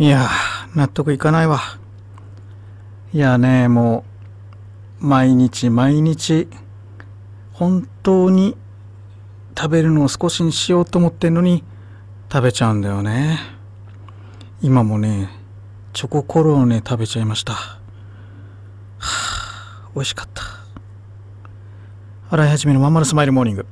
いやー、納得いかないわ。いやね、もう、毎日毎日、本当に食べるのを少しにしようと思ってんのに、食べちゃうんだよね。今もね、チョココロネ食べちゃいました。はあ、美味しかった。洗い始めのまんまるスマイルモーニング。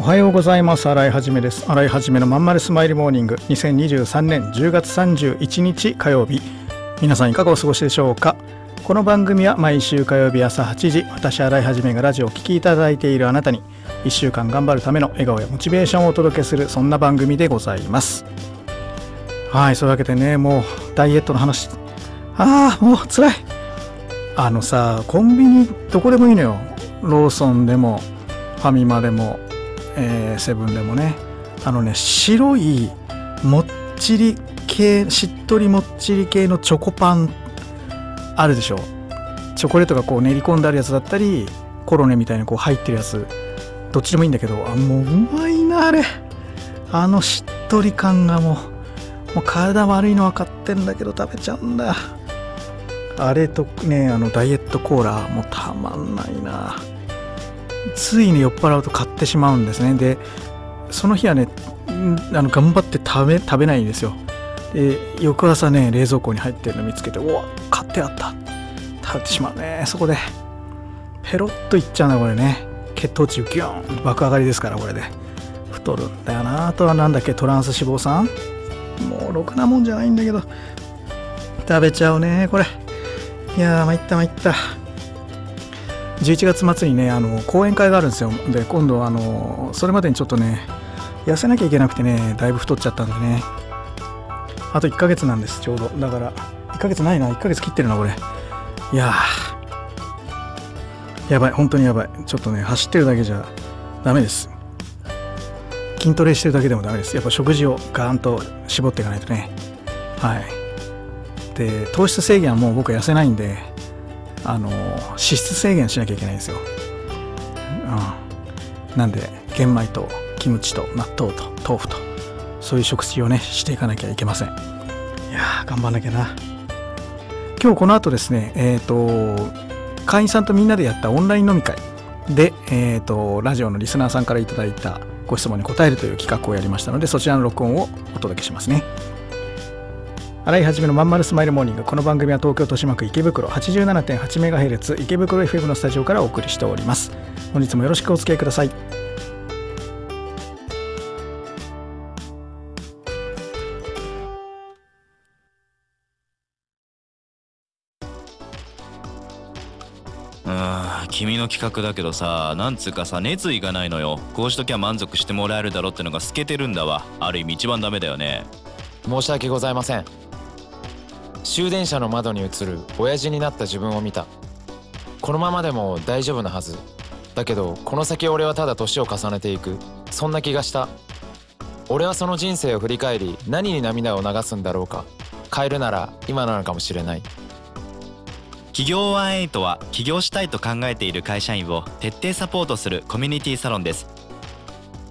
おはようございます。洗いはじめです。洗いはじめのまんまるスマイルモーニング2023年10月31日火曜日。皆さんいかがお過ごしでしょうか？この番組は毎週火曜日朝8時、私洗いはじめがラジオを聴きいただいているあなたに1週間頑張るための笑顔やモチベーションをお届けするそんな番組でございます。はい、そういうわけでね、もうダイエットの話。ああ、もう辛い。あのさ、コンビニどこでもいいのよ。ローソンでも、ファミマでも、えー、セブンでもねあのね白いもっちり系しっとりもっちり系のチョコパンあるでしょ。チョコレートがこう練り込んであるやつだったりコロネみたいにこう入ってるやつ。どっちでもいいんだけどあもううまいなあれ。あのしっとり感がもうもう体悪いの分かってんだけど食べちゃうんだ。あれとねあのダイエットコーラもうたまんないな。ついに酔っ払うと買ってしまうんですね。でその日はねあの頑張って食べ食べないんですよ。で翌朝ね冷蔵庫に入ってるの見つけておわ買ってあった。食べてしまうね。そこでペロッといっちゃうんだこれね。血糖値ギューン。爆上がりですからこれで。太るんだよな。あとは何だっけトランス脂肪酸？もうろくなもんじゃないんだけど。食べちゃうねこれ。いやー参った参った。11月末にねあの講演会があるんですよ。で今度あのそれまでにちょっとね痩せなきゃいけなくてねだいぶ太っちゃったんでね。あと1ヶ月なんですちょうど。だから1ヶ月ないな。1ヶ月切ってるなこれ。いややばい。本当にやばい。ちょっとね走ってるだけじゃダメです。筋トレしてるだけでもダメです。やっぱ食事をガーンと絞っていかないとね。はい。で糖質制限はもう僕は痩せないんであの脂質制限しなきゃいけないんですよ、うん、なんで玄米とキムチと納豆と豆腐とそういう食事をねしていかなきゃいけません。いやー頑張んなきゃな。今日この後ですねえっ、ー、と会員さんとみんなでやったオンライン飲み会で、えーと、ラジオのリスナーさんから頂いたご質問に答えるという企画をやりましたのでそちらの録音をお届けしますね。洗い始めのまんまるスマイルモーニング。この番組は東京豊島区池袋 87.8MHz 池袋 FM のスタジオからお送りしております。本日もよろしくお付き合いください。君の企画だけどさなんつうかさ熱意がないのよ。こうしときゃ満足してもらえるだろってのが透けてるんだわ。ある意味一番ダメだよね。申し訳ございません終電車の窓に映る親父になった自分を見た。このままでも大丈夫なはず。だけどこの先俺はただ年を重ねていく。そんな気がした。俺はその人生を振り返り何に涙を流すんだろうか。変えるなら今なのかもしれない。企業ワンエイトは起業したいと考えている会社員を徹底サポートするコミュニティサロンです。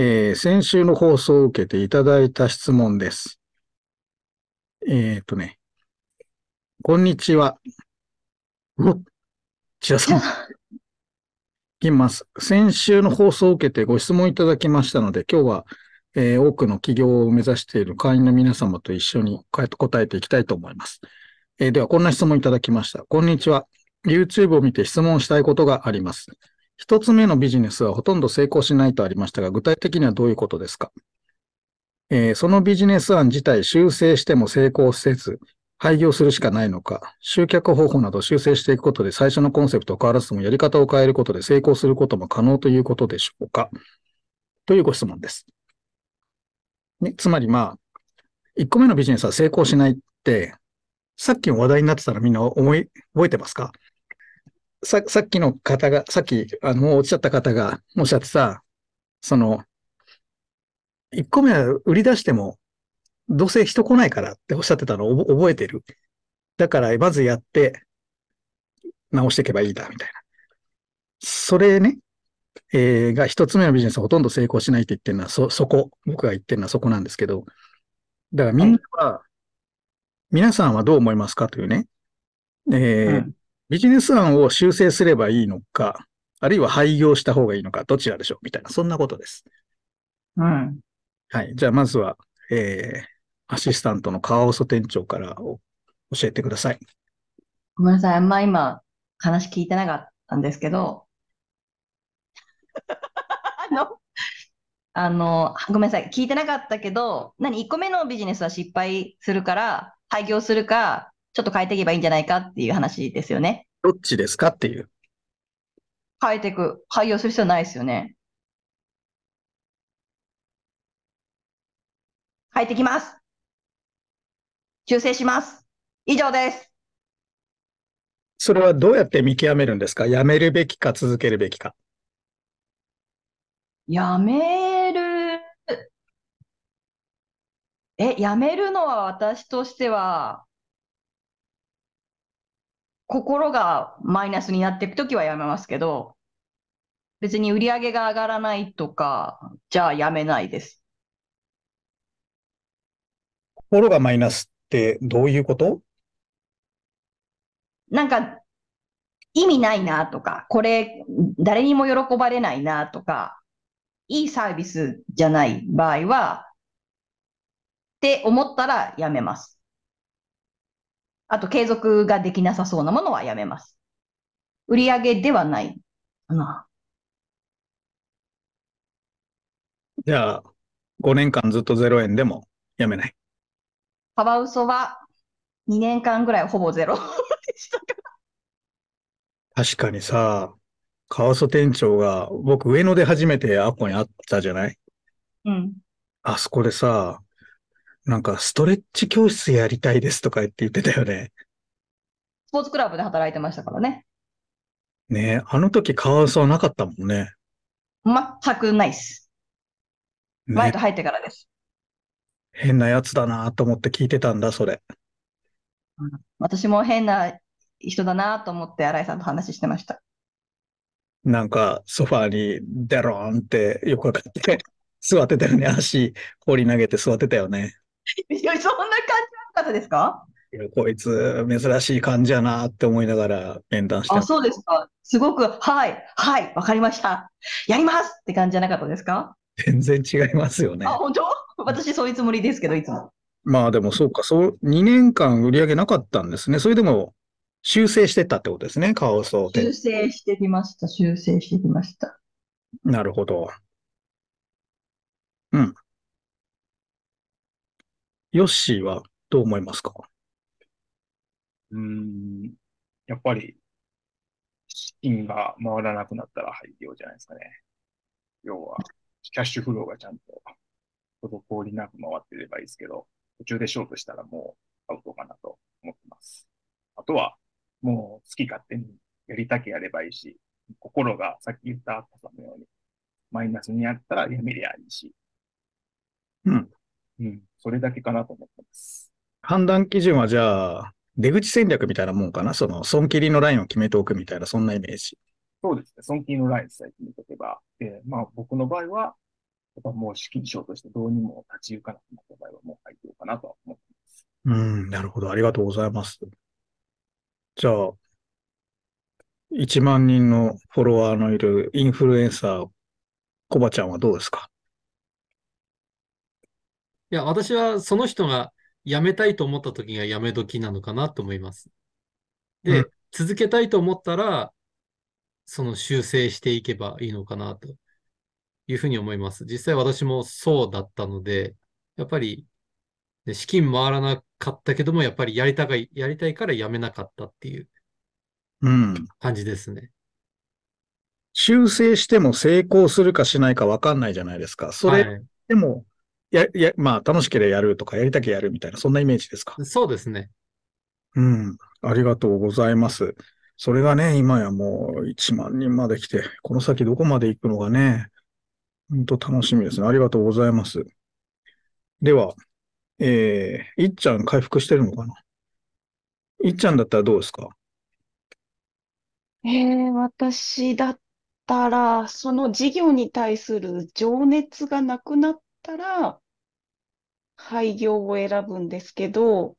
えー、先週の放送を受けていただいた質問です。えっ、ー、とね、こんにちは。お、千田さん。いきます。先週の放送を受けてご質問いただきましたので、今日は、えー、多くの企業を目指している会員の皆様と一緒に答えていきたいと思います。えー、では、こんな質問いただきました。こんにちは。YouTube を見て質問したいことがあります。一つ目のビジネスはほとんど成功しないとありましたが、具体的にはどういうことですか？えー、そのビジネス案自体修正しても成功せず、廃業するしかないのか、集客方法など修正していくことで最初のコンセプトを変わらずともやり方を変えることで成功することも可能ということでしょうか？というご質問です。ね、つまりまあ、1個目のビジネスは成功しないって、さっきの話題になってたらみんな思い、覚えてますか？さ、さっきの方が、さっき、あの、もうおっしゃった方がおっしゃってさ、その、1個目は売り出しても、どうせ人来ないからっておっしゃってたのを覚覚えてる。だから、まずやって、直していけばいいだ、みたいな。それね、えーが一つ目のビジネスはほとんど成功しないって言ってるのは、そ、そこ、僕が言ってるのはそこなんですけど、だからみんなは、皆さんはどう思いますかというね、えーうんビジネス案を修正すればいいのか、あるいは廃業した方がいいのか、どちらでしょう？みたいな、そんなことです。うん。はい。じゃあ、まずは、えー、アシスタントの川尾店長からお教えてください。ごめんなさい。あんま今、話聞いてなかったんですけど、あの、あの、ごめんなさい。聞いてなかったけど、何 ?1 個目のビジネスは失敗するから、廃業するか、ちょっと変えていけばいいんじゃないかっていう話ですよね。どっちですかっていう。変えていく。廃業する必要ないですよね。変えてきます。修正します。以上です。それはどうやって見極めるんですか？やめるべきか続けるべきか。やめる。え、やめるのは私としては、心がマイナスになっていくときはやめますけど、別に売り上げが上がらないとか、じゃあやめないです。心がマイナスってどういうこと？なんか、意味ないなとか、これ、誰にも喜ばれないなとか、いいサービスじゃない場合は、って思ったらやめます。あと、継続ができなさそうなものはやめます。売り上げではないかな。じゃあ、5年間ずっと0円でもやめない。カワウソは2年間ぐらいほぼゼロでしたか確かにさ、川曽店長が、僕上野で初めてアッコに会ったじゃない？うん。あそこでさ、なんかストレッチ教室やりたいですとか言って言ってたよね。スポーツクラブで働いてましたからね。ねえ、あの時カワウソはなかったもんね。全くないです。バイねト入ってからです。変なやつだなと思って聞いてたんだ、それ。私も変な人だなと思って新井さんと話してました。なんかソファーにデローンって横かかって座ってたよね。足放り投げて座ってたよね。いや、そんな感じの方ですか？いやこいつ珍しい感じやなって思いながら面談してあ、そうですか。すごく、はい、はい、わかりました。やりますって感じじゃなかったですか？全然違いますよねあ、。本当？私そういうつもりですけど、いつも。まあでもそうか、そう、2年間売り上げなかったんですね。それでも修正してったってことですね、カワウソ店修正してきました、修正してきました。なるほど。うん。ヨッシーはどう思いますか？うーん、やっぱり、資金が回らなくなったら廃業じゃないですかね。要は、キャッシュフローがちゃんと滞りなく回ってればいいですけど、途中でショートしたらもうアウトかなと思ってます。あとは、もう好き勝手にやりたけやればいいし、心がさっき言ったアッコさんのように、マイナスにやったらやめりゃいいし、うん。うん、それだけかなと思ってます。判断基準はじゃあ、出口戦略みたいなもんかな？その、損切りのラインを決めておくみたいな、そんなイメージ。そうですね。損金のラインさえ決めとけば。で、まあ僕の場合は、やっぱもう資金証としてどうにも立ち行かなくなった場合はもう廃業かなとは思ってます。うん、なるほど。ありがとうございます。じゃあ、1万人のフォロワーのいるインフルエンサー、コバちゃんはどうですか？いや、私はその人が辞めたいと思った時が辞め時なのかなと思います。で、うん続けたいと思ったら、その修正していけばいいのかなというふうに思います。実際私もそうだったので、やっぱりで、資金回らなかったけども、やっぱりやりたがい、やりたいからやめなかったっていううん。感じですね。修正しても成功するかしないか分かんないじゃないですか。それはい。でも、や、や、まあ楽しければやるとかやりたきゃやるみたいな、そんなイメージですか？そうですね。うん。ありがとうございます。それがね、今やもう1万人まで来て、この先どこまで行くのがね、本当楽しみですね。ありがとうございます。では、えー、いっちゃん回復してるのかな？いっちゃんだったらどうですか？えー、私だったら、その事業に対する情熱がなくなったら、廃業を選ぶんですけど、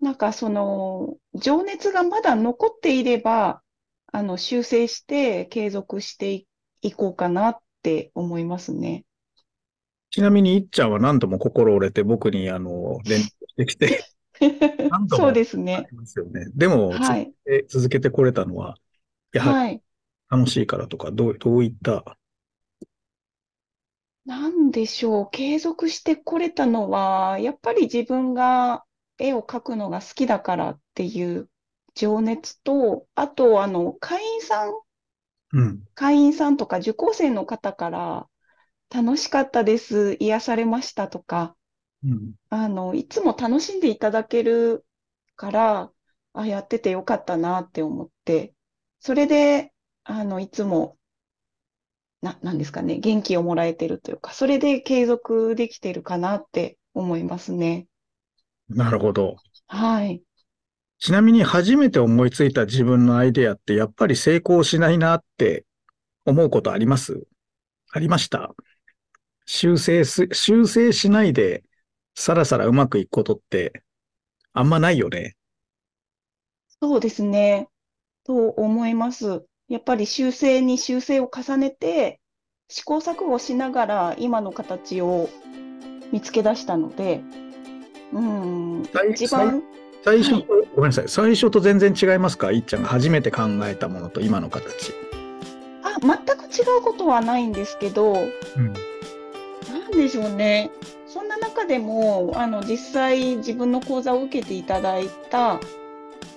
なんかその、情熱がまだ残っていれば、あの、修正して継続してい、いこうかなって思いますね。ちなみにいっちゃんは何度も心折れて僕にあの、連絡してきて、何度もそうですあね。でも、はい。え続けてこれたのは、やはりはい。楽しいからとか、どう、どういった、なんでしょう、継続してこれたのは、やっぱり自分が絵を描くのが好きだからっていう情熱と、あと、あの、会員さん、うん、会員さんとか受講生の方から、楽しかったです、癒されましたとか、うん、あの、いつも楽しんでいただけるから、あ、やっててよかったなって思って、それで、あの、いつも、な、なんですかね、元気をもらえてるというか、それで継続できてるかなって思いますね。なるほど。はい。ちなみに初めて思いついた自分のアイデアってやっぱり成功しないなって思うことあります？ありました？修正す、修正しないでさらさらうまくいくことってあんまないよね。そうですね。と思います。やっぱり修正に修正を重ねて、試行錯誤しながら今の形を見つけ出したので、うん、最一番、最初と、はいごめんなさい。最初と全然違いますか？いっちゃんが初めて考えたものと今の形。あ、全く違うことはないんですけど、うん。なんでしょうね。そんな中でも、あの、実際自分の講座を受けていただいた、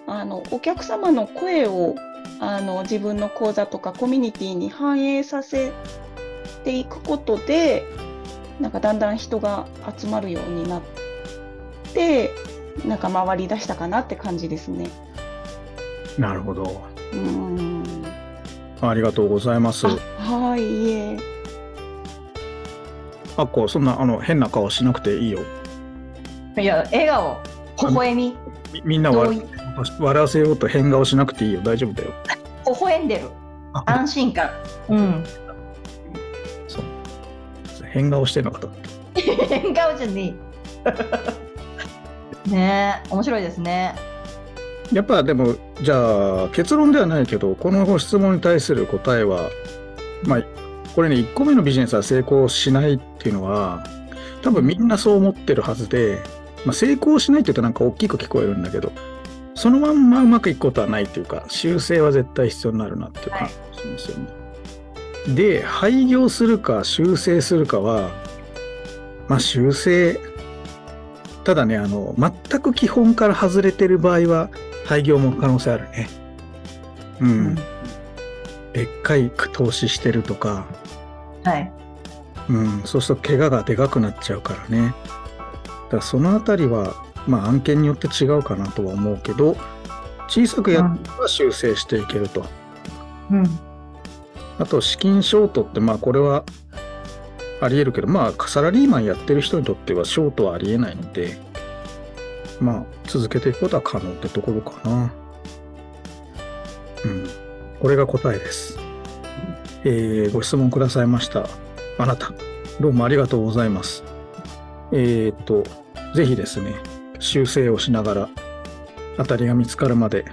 あの、お客様の声を、あの、自分の講座とかコミュニティに反映させていくことで、なんかだんだん人が集まるようになって、なんか回り出したかなって感じですね。なるほど。うーん。ありがとうございます。あ、はい、いえ。あっこ、そんな、あの、変な顔しなくていいよ。いや、笑顔、微笑み、みみんな笑笑わせようと変顔しなくていいよ。大丈夫だよ。微笑んでる、あ安心感。うん。そう。変顔してんのかと。変顔じゃねえ。ねえ、面白いですね。やっぱでも、じゃあ、結論ではないけど、このご質問に対する答えは、まあ、これね、1個目のビジネスは成功しないっていうのは、多分みんなそう思ってるはずで、まあ、成功しないって言うとなんか大きく聞こえるんだけど、そのまんまうまくいくことはないっていうか、修正は絶対必要になるなっていう感じしますよね。で、廃業するか修正するかは、まあ修正、ただね、あの、全く基本から外れてる場合は、廃業も可能性あるね。うん。でっかい投資してるとか、はい。うん、そうすると怪我がでかくなっちゃうからね。だからそのあたりは、まあ案件によって違うかなとは思うけど、小さくやっては修正していけると。うん。あと資金ショートってまあこれはあり得るけど、まあサラリーマンやってる人にとってはショートはあり得ないので、まあ続けていくことは可能ってところかな。うん。これが答えです。えーご質問くださいました。あなた、どうもありがとうございます。えーっと、ぜひですね、修正をしながら当たりが見つかるまで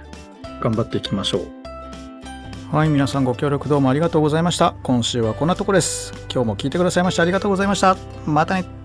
頑張っていきましょう。はい、皆さんご協力どうもありがとうございました。今週はこんなとこです。今日も聞いてくださいましてありがとうございました。またね。